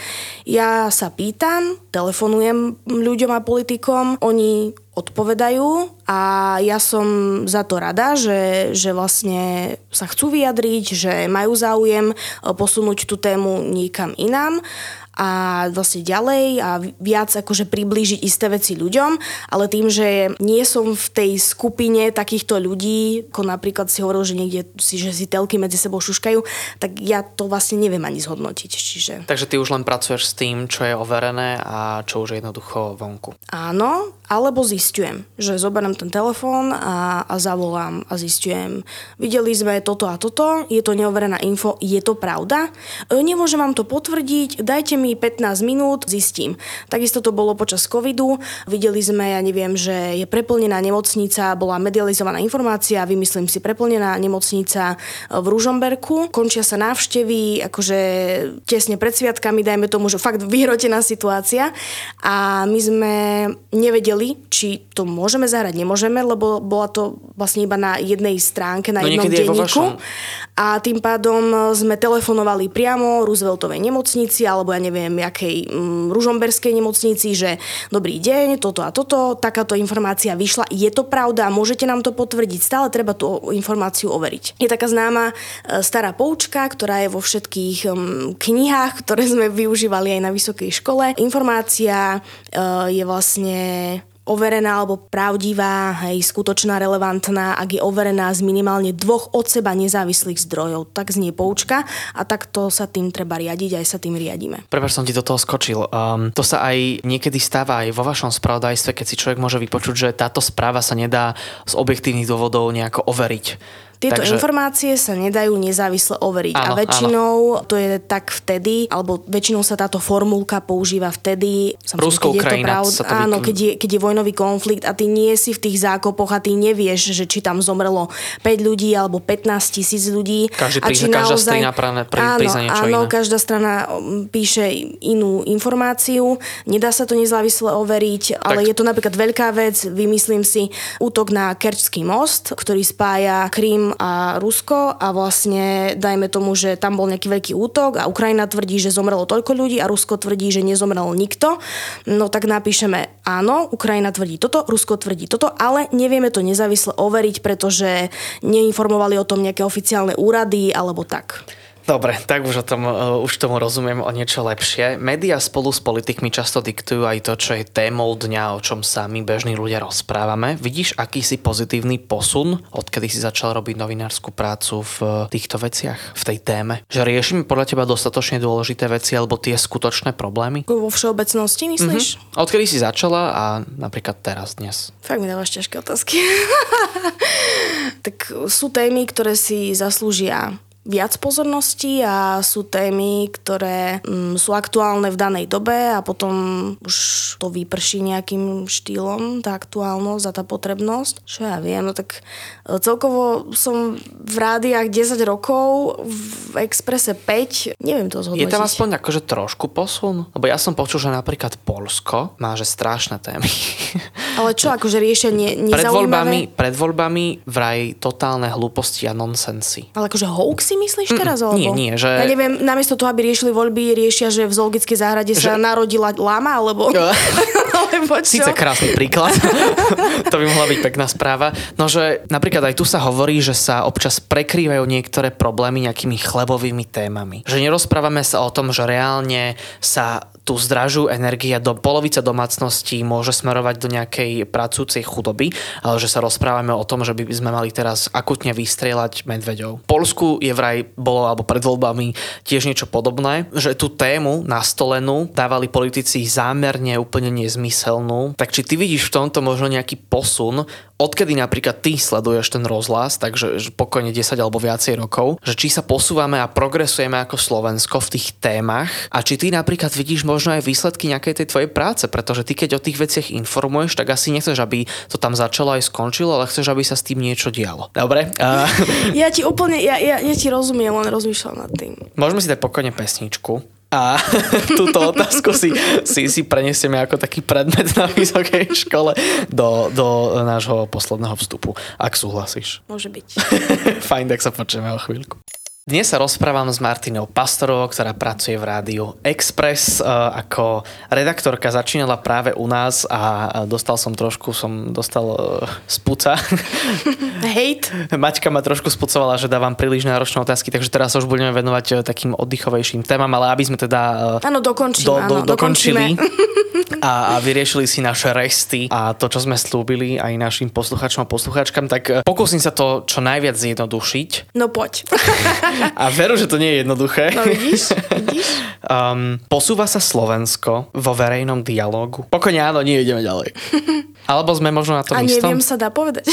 ja sa pýtam, telefonujem ľuďom a politikom, oni odpovedajú a ja som za to rada, že, že vlastne sa chcú vyjadriť, že majú záujem posunúť tú tému niekam inám a vlastne ďalej a viac akože priblížiť isté veci ľuďom, ale tým, že nie som v tej skupine takýchto ľudí, ako napríklad si hovoril, že niekde si, že si telky medzi sebou šuškajú, tak ja to vlastne neviem ani zhodnotiť. Čiže... Takže ty už len pracuješ s tým, čo je overené a čo už je jednoducho vonku. Áno, alebo zistujem, že zoberiem ten telefón a, a zavolám a zistujem. Videli sme toto a toto, je to neoverená info, je to pravda? E, nemôžem vám to potvrdiť, dajte mi mi 15 minút, zistím. Takisto to bolo počas covidu. Videli sme, ja neviem, že je preplnená nemocnica, bola medializovaná informácia, vymyslím si, preplnená nemocnica v Ružomberku. Končia sa návštevy, akože tesne pred sviatkami, dajme tomu, že fakt vyhrotená situácia. A my sme nevedeli, či to môžeme zahrať, nemôžeme, lebo bola to vlastne iba na jednej stránke, na no jednom denníku. A tým pádom sme telefonovali priamo Rooseveltovej nemocnici, alebo ja neviem, jakej mm, ružomberskej nemocnici, že dobrý deň, toto a toto, takáto informácia vyšla. Je to pravda? Môžete nám to potvrdiť? Stále treba tú informáciu overiť. Je taká známa e, stará poučka, ktorá je vo všetkých mm, knihách, ktoré sme využívali aj na vysokej škole. Informácia e, je vlastne overená alebo pravdivá, hej, skutočná, relevantná, ak je overená z minimálne dvoch od seba nezávislých zdrojov. Tak znie poučka a takto sa tým treba riadiť, aj sa tým riadíme. Prepáč, som ti do toho skočil. Um, to sa aj niekedy stáva aj vo vašom spravodajstve, keď si človek môže vypočuť, že táto správa sa nedá z objektívnych dôvodov nejako overiť. Tieto Takže... informácie sa nedajú nezávisle overiť áno, a väčšinou áno. to je tak vtedy, alebo väčšinou sa táto formulka používa vtedy, Rusko, keď je to pravd... sa to áno, keď je, keď je vojnový konflikt a ty nie si v tých zákopoch a ty nevieš, že či tam zomrelo 5 ľudí alebo 15 tisíc ľudí. Každý a či každá naozaj... strana práve áno, niečo áno, iné. každá strana um, píše inú informáciu, nedá sa to nezávisle overiť, ale tak. je to napríklad veľká vec, vymyslím si útok na Kerčský most, ktorý spája Krím a Rusko a vlastne dajme tomu, že tam bol nejaký veľký útok a Ukrajina tvrdí, že zomrelo toľko ľudí a Rusko tvrdí, že nezomrel nikto, no tak napíšeme áno, Ukrajina tvrdí toto, Rusko tvrdí toto, ale nevieme to nezávisle overiť, pretože neinformovali o tom nejaké oficiálne úrady alebo tak. Dobre, tak už, o tom, uh, už tomu rozumiem o niečo lepšie. Média spolu s politikmi často diktujú aj to, čo je témou dňa, o čom sa my bežní ľudia rozprávame. Vidíš akýsi pozitívny posun, odkedy si začal robiť novinárskú prácu v týchto veciach, v tej téme? Že riešime podľa teba dostatočne dôležité veci alebo tie skutočné problémy? Vo všeobecnosti myslíš? Mm-hmm. Odkedy si začala a napríklad teraz, dnes? Fakt mi dávaš ťažké otázky. tak sú témy, ktoré si zaslúžia viac pozornosti a sú témy, ktoré mm, sú aktuálne v danej dobe a potom už to vyprší nejakým štýlom, tá aktuálnosť a tá potrebnosť. Čo ja viem, no tak e, celkovo som v rádiách 10 rokov, v Exprese 5, neviem to zhodnotiť. Je tam aspoň akože trošku posun? Lebo ja som počul, že napríklad Polsko má že strašné témy. Ale čo, akože riešia ne, pred voľbami, pred voľbami vraj totálne hlúposti a nonsensy. Ale akože hoaxy si myslíš teraz? Alebo? Nie, nie. Že... Ja neviem, namiesto toho, aby riešili voľby, riešia, že v zoologickej záhrade že... sa narodila lama, alebo... alebo čo? Sice krásny príklad. to by mohla byť pekná správa. No, že napríklad aj tu sa hovorí, že sa občas prekrývajú niektoré problémy nejakými chlebovými témami. Že nerozprávame sa o tom, že reálne sa tú zdražú energia do polovice domácností môže smerovať do nejakej pracujúcej chudoby, ale že sa rozprávame o tom, že by sme mali teraz akutne vystrieľať medveďov. V Polsku je vraj bolo alebo pred voľbami tiež niečo podobné, že tú tému nastolenú dávali politici zámerne úplne nezmyselnú. Tak či ty vidíš v tomto možno nejaký posun odkedy napríklad ty sleduješ ten rozhlas, takže pokojne 10 alebo viacej rokov, že či sa posúvame a progresujeme ako Slovensko v tých témach a či ty napríklad vidíš možno aj výsledky nejakej tej tvojej práce, pretože ty keď o tých veciach informuješ, tak asi nechceš, aby to tam začalo aj skončilo, ale chceš, aby sa s tým niečo dialo. Dobre? Uh... Ja ti úplne, ja, ja, ja ti rozumiem, len rozmýšľam nad tým. Môžeme si dať pokojne pesničku A túto otázku si, si, si prenesieme ako taký predmet na vysokej škole do, do nášho posledného vstupu, ak súhlasíš. Môže byť. Fajn, tak sa počujeme o chvíľku. Dnes sa rozprávam s Martinou Pastorovou, ktorá pracuje v rádiu Express. E, ako redaktorka začínala práve u nás a dostal som trošku, som dostal e, spuca. Hejt. Maťka ma trošku spucovala, že dávam príliš náročné otázky, takže teraz sa už budeme venovať e, takým oddychovejším témam, ale aby sme teda áno, dokončili, do, do, áno, dokončili a, a vyriešili si naše resty a to, čo sme slúbili aj našim posluchačom a posluchačkám, tak pokúsim sa to čo najviac zjednodušiť. No poď. A veru, že to nie je jednoduché. No vidíš, vidíš. Um, posúva sa Slovensko vo verejnom dialogu? Pokojne áno, nie ideme ďalej. Alebo sme možno na tom A istom? neviem sa dá povedať.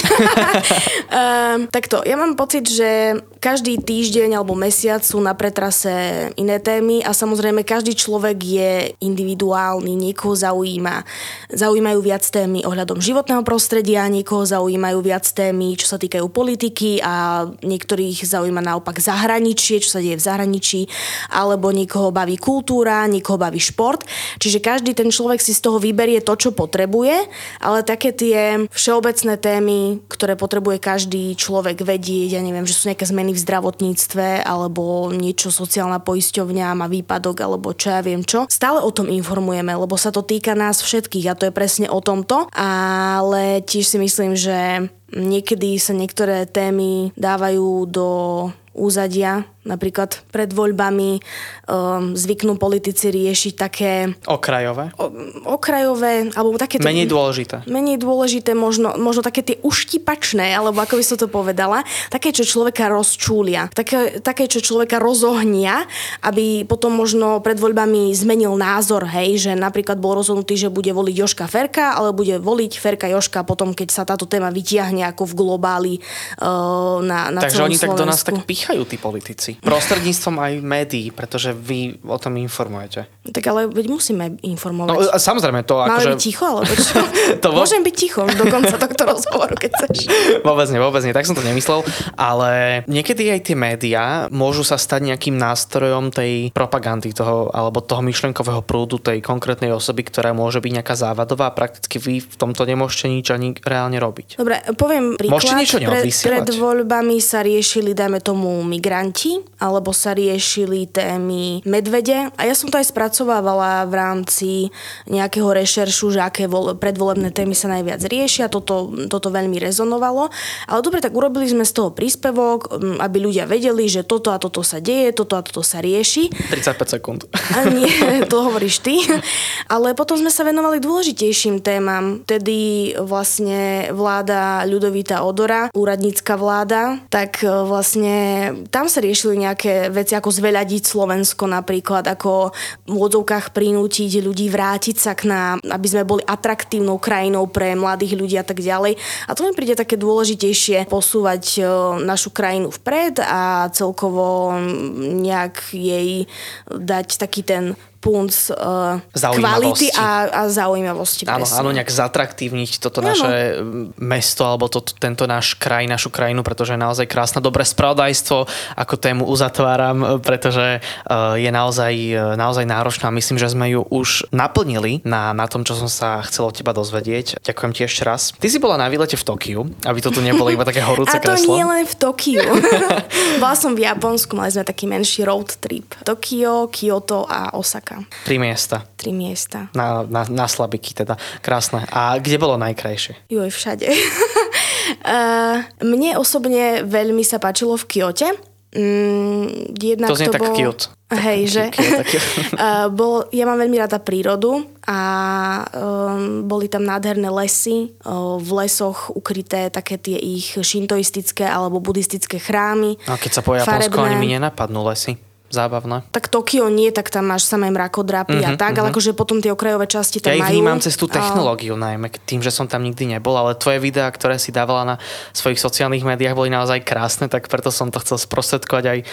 um, takto, ja mám pocit, že každý týždeň alebo mesiac sú na pretrase iné témy a samozrejme každý človek je individuálny, niekoho zaujíma. Zaujímajú viac témy ohľadom životného prostredia, niekoho zaujímajú viac témy, čo sa týkajú politiky a niektorých zaujíma naopak zahraničie, čo sa deje v zahraničí, alebo niekoho baví kultúra, niekoho baví šport. Čiže každý ten človek si z toho vyberie to, čo potrebuje, ale také tie všeobecné témy, ktoré potrebuje každý človek vedieť, ja neviem, že sú nejaké zmeny v zdravotníctve alebo niečo sociálna poisťovňa má výpadok alebo čo ja viem čo. Stále o tom informujeme, lebo sa to týka nás všetkých a to je presne o tomto, ale tiež si myslím, že niekedy sa niektoré témy dávajú do úzadia Napríklad pred voľbami um, zvyknú politici riešiť také... Okrajové? O, okrajové, alebo také... Menej dôležité. Menej dôležité, možno, možno také tie uštipačné, alebo ako by som to povedala. Také, čo človeka rozčúlia. Také, také, čo človeka rozohnia, aby potom možno pred voľbami zmenil názor, hej, že napríklad bol rozhodnutý, že bude voliť Joška Ferka, ale bude voliť Ferka Joška potom, keď sa táto téma vytiahne ako v globáli uh, na, na Takže oni Slovensku. tak do nás tak pichajú, tí politici veci. Prostredníctvom aj médií, pretože vy o tom informujete. Tak ale veď musíme informovať. No, samozrejme, to Máme akože... byť ticho, alebo čo? to vo... Môžem byť ticho do konca tohto rozhovoru, keď chceš. Vôbec nie, vôbec nie, tak som to nemyslel, ale niekedy aj tie médiá môžu sa stať nejakým nástrojom tej propagandy toho, alebo toho myšlenkového prúdu tej konkrétnej osoby, ktorá môže byť nejaká závadová a prakticky vy v tomto nemôžete nič ani reálne robiť. Dobre, poviem príklad. Môžete niečo pred, pred voľbami sa riešili, dajme tomu, migranti alebo sa riešili témy medvede. A ja som to aj spracovávala v rámci nejakého rešeršu, že aké predvolebné témy sa najviac riešia. Toto, toto veľmi rezonovalo. Ale dobre, tak urobili sme z toho príspevok, aby ľudia vedeli, že toto a toto sa deje, toto a toto sa rieši. 35 sekúnd. A nie, to hovoríš ty. Ale potom sme sa venovali dôležitejším témam. Tedy vlastne vláda Ľudovita Odora, úradnícka vláda, tak e, vlastne tam sa riešili riešili nejaké veci ako zveľadiť Slovensko napríklad, ako v odzovkách prinútiť ľudí vrátiť sa k nám, aby sme boli atraktívnou krajinou pre mladých ľudí a tak ďalej. A to mi príde také dôležitejšie posúvať e, našu krajinu vpred a celkovo nejak jej dať taký ten punc uh, kvality a, a zaujímavosti. Áno, áno, nejak zatraktívniť toto áno. naše mesto alebo to, tento náš kraj, našu krajinu, pretože je naozaj krásne, dobré spravodajstvo, ako tému uzatváram, pretože uh, je naozaj, uh, naozaj náročná. Myslím, že sme ju už naplnili na, na tom, čo som sa chcel od teba dozvedieť. Ďakujem ti ešte raz. Ty si bola na výlete v Tokiu, aby to tu nebolo iba také horúce A to kreslo. nie len v Tokiu. bola som v Japonsku, mali sme taký menší road trip. Tokio, Kyoto a Osaka. Slovenska. Tri miesta. Tri miesta. Na, na, na slabiky teda. Krásne. A kde bolo najkrajšie? Joj, všade. uh, mne osobne veľmi sa páčilo v Kyote. Mm, jednak to znie to tak bol... cute. Hej, že? uh, bol, ja mám veľmi rada prírodu a um, boli tam nádherné lesy, uh, v lesoch ukryté také tie ich šintoistické alebo buddhistické chrámy. A keď sa po Japonsku ani mi nenapadnú lesy zábavné. Tak Tokio nie, tak tam máš samé mrakodrapy uh-huh, a mhm, tak, uh-huh. ale akože potom tie okrajové časti tam ja majú. Ja ich vnímam cez tú technológiu a... najmä, tým, že som tam nikdy nebol, ale tvoje videá, ktoré si dávala na svojich sociálnych médiách, boli naozaj krásne, tak preto som to chcel sprostredkovať aj e,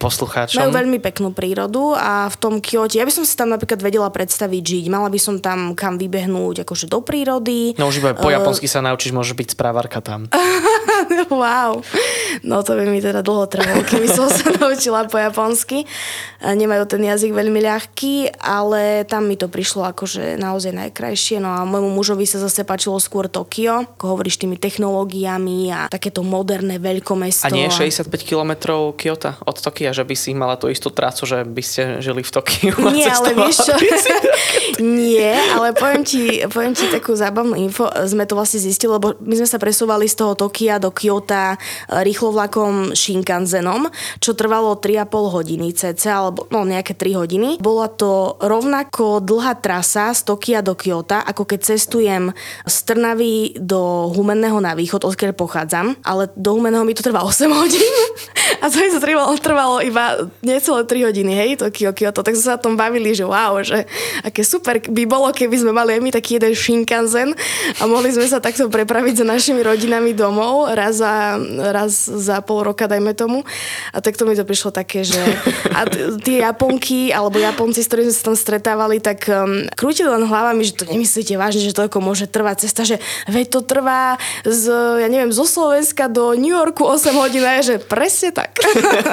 poslucháčom. Majú veľmi peknú prírodu a v tom Kyoto, ja by som si tam napríklad vedela predstaviť žiť. Mala by som tam kam vybehnúť akože do prírody. No už iba po uh... japonsky sa naučíš, môže byť správarka tam. wow. No to by mi teda dlho trvalo, keby som sa naučila po japonsky. Nemajú ten jazyk veľmi ľahký, ale tam mi to prišlo akože naozaj najkrajšie. No a môjmu mužovi sa zase páčilo skôr Tokio, ako hovoríš tými technológiami a takéto moderné veľkomesto. A nie je 65 km Kyoto od Tokia, že by si mala tú istú trasu, že by ste žili v Tokiu? Nie, ale vieš čo? nie, ale poviem ti, poviem ti takú zábavnú info. Sme to vlastne zistili, lebo my sme sa presúvali z toho Tokia do Kyoto rýchlovlakom Shinkansenom, čo trvalo 3,5 hodiny cca, alebo no nejaké 3 hodiny. Bola to rovnako dlhá trasa z Tokia do Kyoto, ako keď cestujem z Trnavy do Humenného na východ, odkiaľ pochádzam, ale do Humenného mi to trvá 8 hodín. A to mi to trvalo, trvalo iba necelé 3 hodiny, hej, Tokio, Kyoto. Tak sme sa o tom bavili, že wow, že aké super by bolo, keby sme mali aj my taký jeden Shinkansen a mohli sme sa takto prepraviť za našimi rodinami domov raz za, raz za pol roka, dajme tomu. A tak to mi to prišlo také, že a tie Japonky alebo Japonci, s ktorými sme sa tam stretávali, tak um, krútili len hlavami, že to nemyslíte vážne, že to môže trvať cesta, že veď to trvá z, ja neviem, zo Slovenska do New Yorku 8 hodín, že presne tak.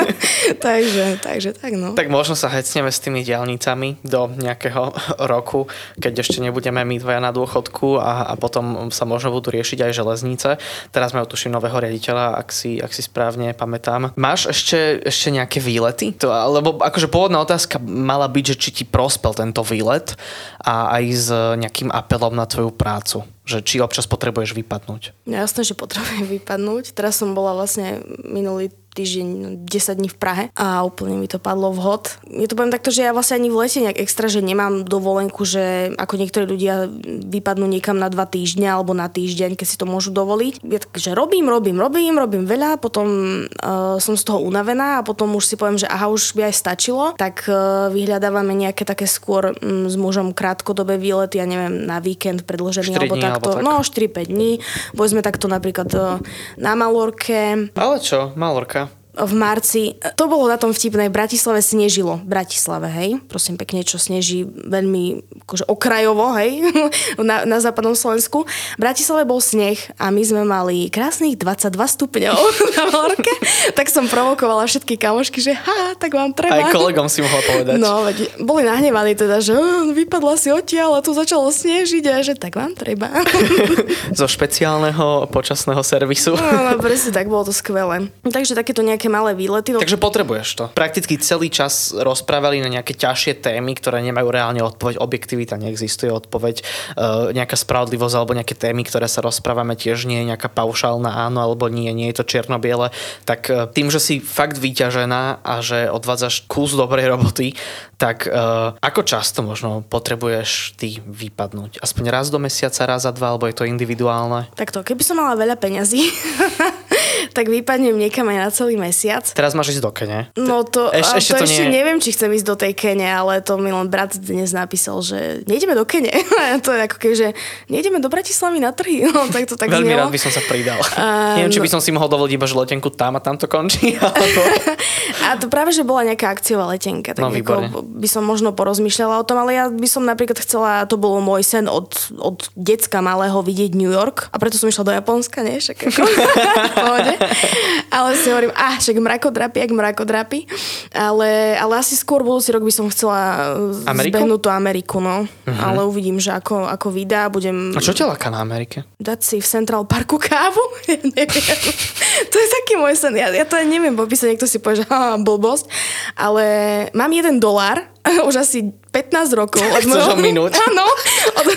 takže, takže tak no. Tak možno sa hecneme s tými diálnicami do nejakého roku, keď ešte nebudeme my dvaja na dôchodku a, a potom sa možno budú riešiť aj železnice. Teraz majú tuším nového riaditeľa, ak si, ak si správne pamätám. Máš ešte, ešte nejaké výlety? To, lebo akože pôvodná otázka mala byť, že či ti prospel tento výlet a aj s nejakým apelom na tvoju prácu že či občas potrebuješ vypadnúť. Jasné, že potrebujem vypadnúť. Teraz som bola vlastne minulý týždeň 10 dní v Prahe a úplne mi to padlo vhod. Je to poviem takto, že ja vlastne ani v lete nejak extra, že nemám dovolenku, že ako niektorí ľudia vypadnú niekam na dva týždne alebo na týždeň, keď si to môžu dovoliť. Je tak, že robím, robím, robím, robím veľa, potom uh, som z toho unavená a potom už si poviem, že aha, už by aj stačilo, tak uh, vyhľadávame nejaké také skôr um, s mužom krátkodobé výlety, ja neviem, na víkend predložený alebo takto. Alebo tak. No, 4-5 dní. Boli sme takto napríklad uh, na Malorke. Ale čo, Malorka? V marci. To bolo na tom vtipné. V Bratislave snežilo. V Bratislave, hej. Prosím pekne, čo sneží veľmi akože okrajovo, hej, na, na západnom Slovensku. V Bratislave bol sneh a my sme mali krásnych 22 stupňov na Malorke. tak som provokovala všetky kamošky, že ha, tak vám treba. Aj kolegom si mohla povedať. No, veď, boli nahnevaní teda, že vypadla si odtiaľ a tu začalo snežiť a že tak vám treba. Zo špeciálneho počasného servisu. no, no, presne tak, bolo to skvelé. Takže takéto nejaké malé výlety. No... Takže potrebuješ to. Prakticky celý čas rozprávali na nejaké ťažšie témy, ktoré nemajú reálne odpoveď. Objektivita neexistuje odpoveď. E, nejaká spravodlivosť alebo nejaké témy, ktoré sa rozprávame, tiež nie je nejaká paušálna áno alebo nie, nie je to čierno-biele. Tak e, tým, že si fakt vyťažená a že odvádzaš kus dobrej roboty, tak e, ako často možno potrebuješ ty vypadnúť? Aspoň raz do mesiaca, raz za dva, alebo je to individuálne? Takto, keby som mala veľa peňazí, tak vypadnem niekam aj na celý mesiac. Teraz máš ísť do Kene. No to, Eš, ešte, to, to ešte nie... neviem, či chcem ísť do tej Kene, ale to mi len brat dnes napísal, že nejdeme do Kene. to je ako keď, že nejdeme do Bratislavy na trhy. No, tak to tak Veľmi znelo. rád by som sa pridal. Uh, neviem, či by som si mohol dovoliť iba, že letenku tam a tam to končí. Alebo... a to práve, že bola nejaká akciová letenka. Tak no, ako by som možno porozmýšľala o tom, ale ja by som napríklad chcela, to bolo môj sen od, od decka malého vidieť New York a preto som išla do Japonska, nie? Však ako, ale si hovorím, ah, však mrakodrapy, ak mrakodrapy. Ale, ale asi skôr budúci rok by som chcela Ameriku? zbehnúť tú Ameriku, no. Uh-huh. Ale uvidím, že ako, ako vydá, budem... A čo ťa láka na Amerike? Dať si v Central Parku kávu? Ja neviem. to je taký môj sen. Ja, ja to neviem popísať, niekto si povie, že blbosť. Ale mám jeden dolár, už asi 15 rokov. Od môjho, minút. Áno, od,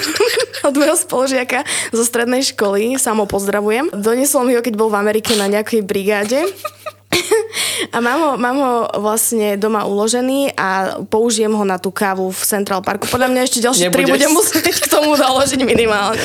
od môjho spolužiaka zo strednej školy, samo pozdravujem. Doniesol mi ho, keď bol v Amerike na nejakej brigáde. A mám ho, mám ho vlastne doma uložený a použijem ho na tú kávu v Central Parku. Podľa mňa ešte ďalšie tri budem musieť k tomu doložiť minimálne.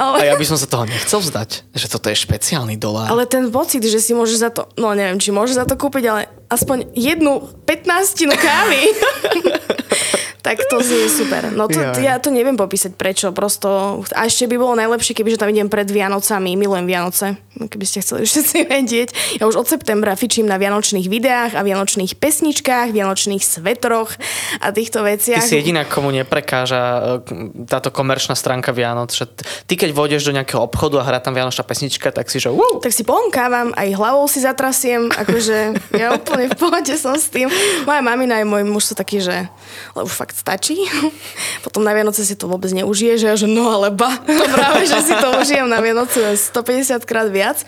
Ale... A ja by som sa toho nechcel vzdať, že toto je špeciálny dolár. Ale ten pocit, že si môžeš za to, no neviem, či môžeš za to kúpiť, ale aspoň jednu 15 kávy. tak to je super. No to, ja to neviem popísať prečo, prosto. A ešte by bolo najlepšie, keby že tam idem pred Vianocami. Milujem Vianoce, keby ste chceli všetci vedieť. Ja už od septembra fičím na vianočných videách a vianočných pesničkách, vianočných svetroch a týchto veciach. Ty si jediná, komu neprekáža e, táto komerčná stránka Vianoc. Že ty keď vôjdeš do nejakého obchodu a hrá tam vianočná pesnička, tak si že uh. Tak si pomkávam, aj hlavou si zatrasiem, akože ja úplne v pohode som s tým. Moja mamina aj môj muž sú takí, že už fakt stačí. Potom na Vianoce si to vôbec neužije, že ja, že no ale ba, práve, že si to užijem na Vianoce 150 krát viac.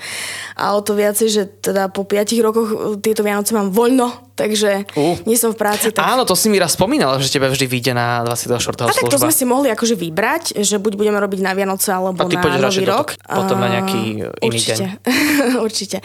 A o to viacej, že teda po 5 rokoch tieto Vianoce mám voľno, takže uh. nie som v práci. Tak... Áno, to si mi raz spomínala, že tebe vždy vyjde na 24. A tak to sme si mohli akože vybrať, že buď budeme robiť na Vianoce alebo a ty na Nový rok. Potom na nejaký iný určite, deň. určite.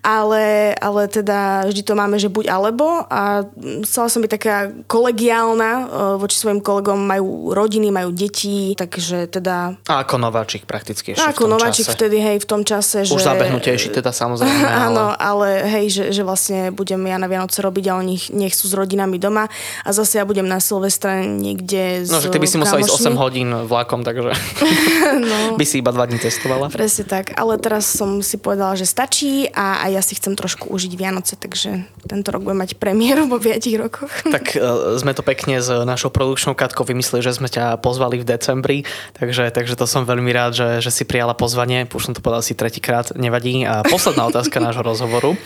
Ale, ale teda vždy to máme, že buď alebo a chcela som byť taká kolegiálna e, voči svojim kolegom, majú rodiny, majú deti, takže teda... A ako nováčik prakticky ešte Ako nováčik čase. vtedy, hej, v tom čase, Už že... Už zabehnutejší teda samozrejme. Ale... Áno, ale hej, že, že vlastne budem ja na Vianoce robiť robiť a oni nech sú s rodinami doma a zase ja budem na Silvestre niekde No, že ty by si musela ísť 8 hodín vlakom, takže no, by si iba 2 dní testovala. Presne tak, ale teraz som si povedala, že stačí a, a ja si chcem trošku užiť Vianoce, takže tento rok budem mať premiéru po 5 rokoch. Tak uh, sme to pekne s našou produkčnou Katkou vymysleli, že sme ťa pozvali v decembri, takže, takže to som veľmi rád, že, že si prijala pozvanie, už som to povedal si tretíkrát, nevadí. A posledná otázka nášho rozhovoru.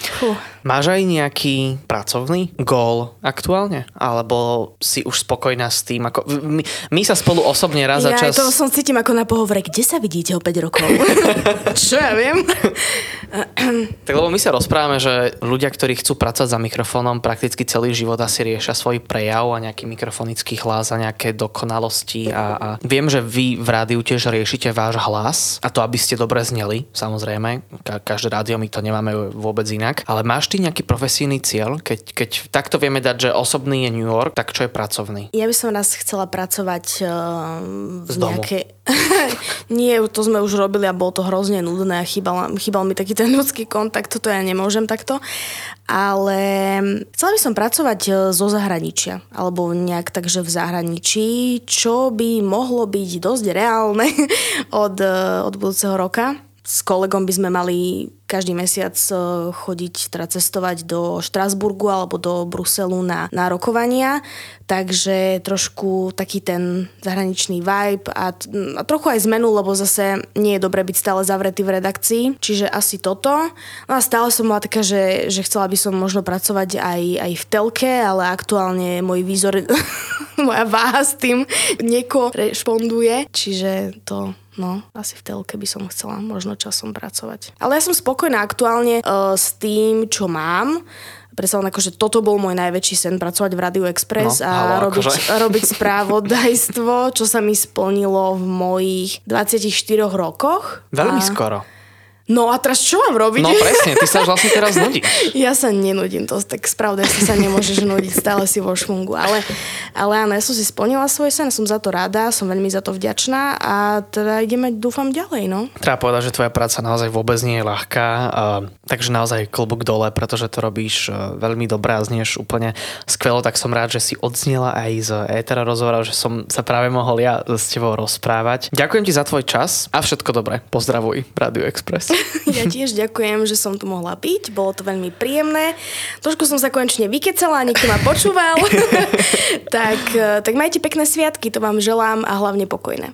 Máš aj nejaký pracovný pracovný gól aktuálne? Alebo si už spokojná s tým? Ako... My, my sa spolu osobne raz za čas... Ja to som cítim ako na pohovore. Kde sa vidíte o 5 rokov? Čo ja viem? tak lebo my sa rozprávame, že ľudia, ktorí chcú pracovať za mikrofónom prakticky celý život asi riešia svoj prejav a nejaký mikrofonický hlas a nejaké dokonalosti a, a viem, že vy v rádiu tiež riešite váš hlas a to, aby ste dobre zneli, samozrejme. Ka- každé rádio my to nemáme vôbec inak. Ale máš ty nejaký profesijný cieľ, keď keď takto vieme dať, že osobný je New York, tak čo je pracovný? Ja by som raz chcela pracovať uh, v nejakej... Nie, to sme už robili a bolo to hrozne nudné a chýbal, chýbal mi taký ten ľudský kontakt, toto ja nemôžem takto. Ale chcela by som pracovať e, zo zahraničia, alebo nejak takže v zahraničí, čo by mohlo byť dosť reálne od, e, od budúceho roka s kolegom by sme mali každý mesiac e, chodiť, teda cestovať do Štrasburgu alebo do Bruselu na, na rokovania, takže trošku taký ten zahraničný vibe a, a trochu aj zmenu, lebo zase nie je dobre byť stále zavretý v redakcii, čiže asi toto. No a stále som bola taká, že, že chcela by som možno pracovať aj, aj v telke, ale aktuálne môj výzor, moja váha s tým nekorešponduje, čiže to No, asi v telke by som chcela možno časom pracovať. Ale ja som spokojná aktuálne uh, s tým, čo mám. Predsa len akože toto bol môj najväčší sen, pracovať v Radio Express no, a halo, robiť, akože. robiť správodajstvo, čo sa mi splnilo v mojich 24 rokoch. Veľmi a... skoro. No a teraz čo mám robiť? No presne, ty sa vlastne teraz nudíš. Ja sa nenudím, to tak spravde si sa nemôžeš nudiť, stále si vo šmungu. Ale, ale áno, ja som si splnila svoj sen, som za to rada, som veľmi za to vďačná a teda ideme, dúfam, ďalej. No. Treba povedať, že tvoja práca naozaj vôbec nie je ľahká, takže naozaj klobúk dole, pretože to robíš uh, veľmi dobre a znieš úplne skvelo, tak som rád, že si odznela aj z Etera rozhovorov, že som sa práve mohol ja s tebou rozprávať. Ďakujem ti za tvoj čas a všetko dobré. Pozdravuj, Radio Express. Ja tiež ďakujem, že som tu mohla byť. Bolo to veľmi príjemné. Trošku som sa konečne vykecala, niekto ma počúval. tak, eh, tak majte pekné sviatky, to vám želám a hlavne pokojné.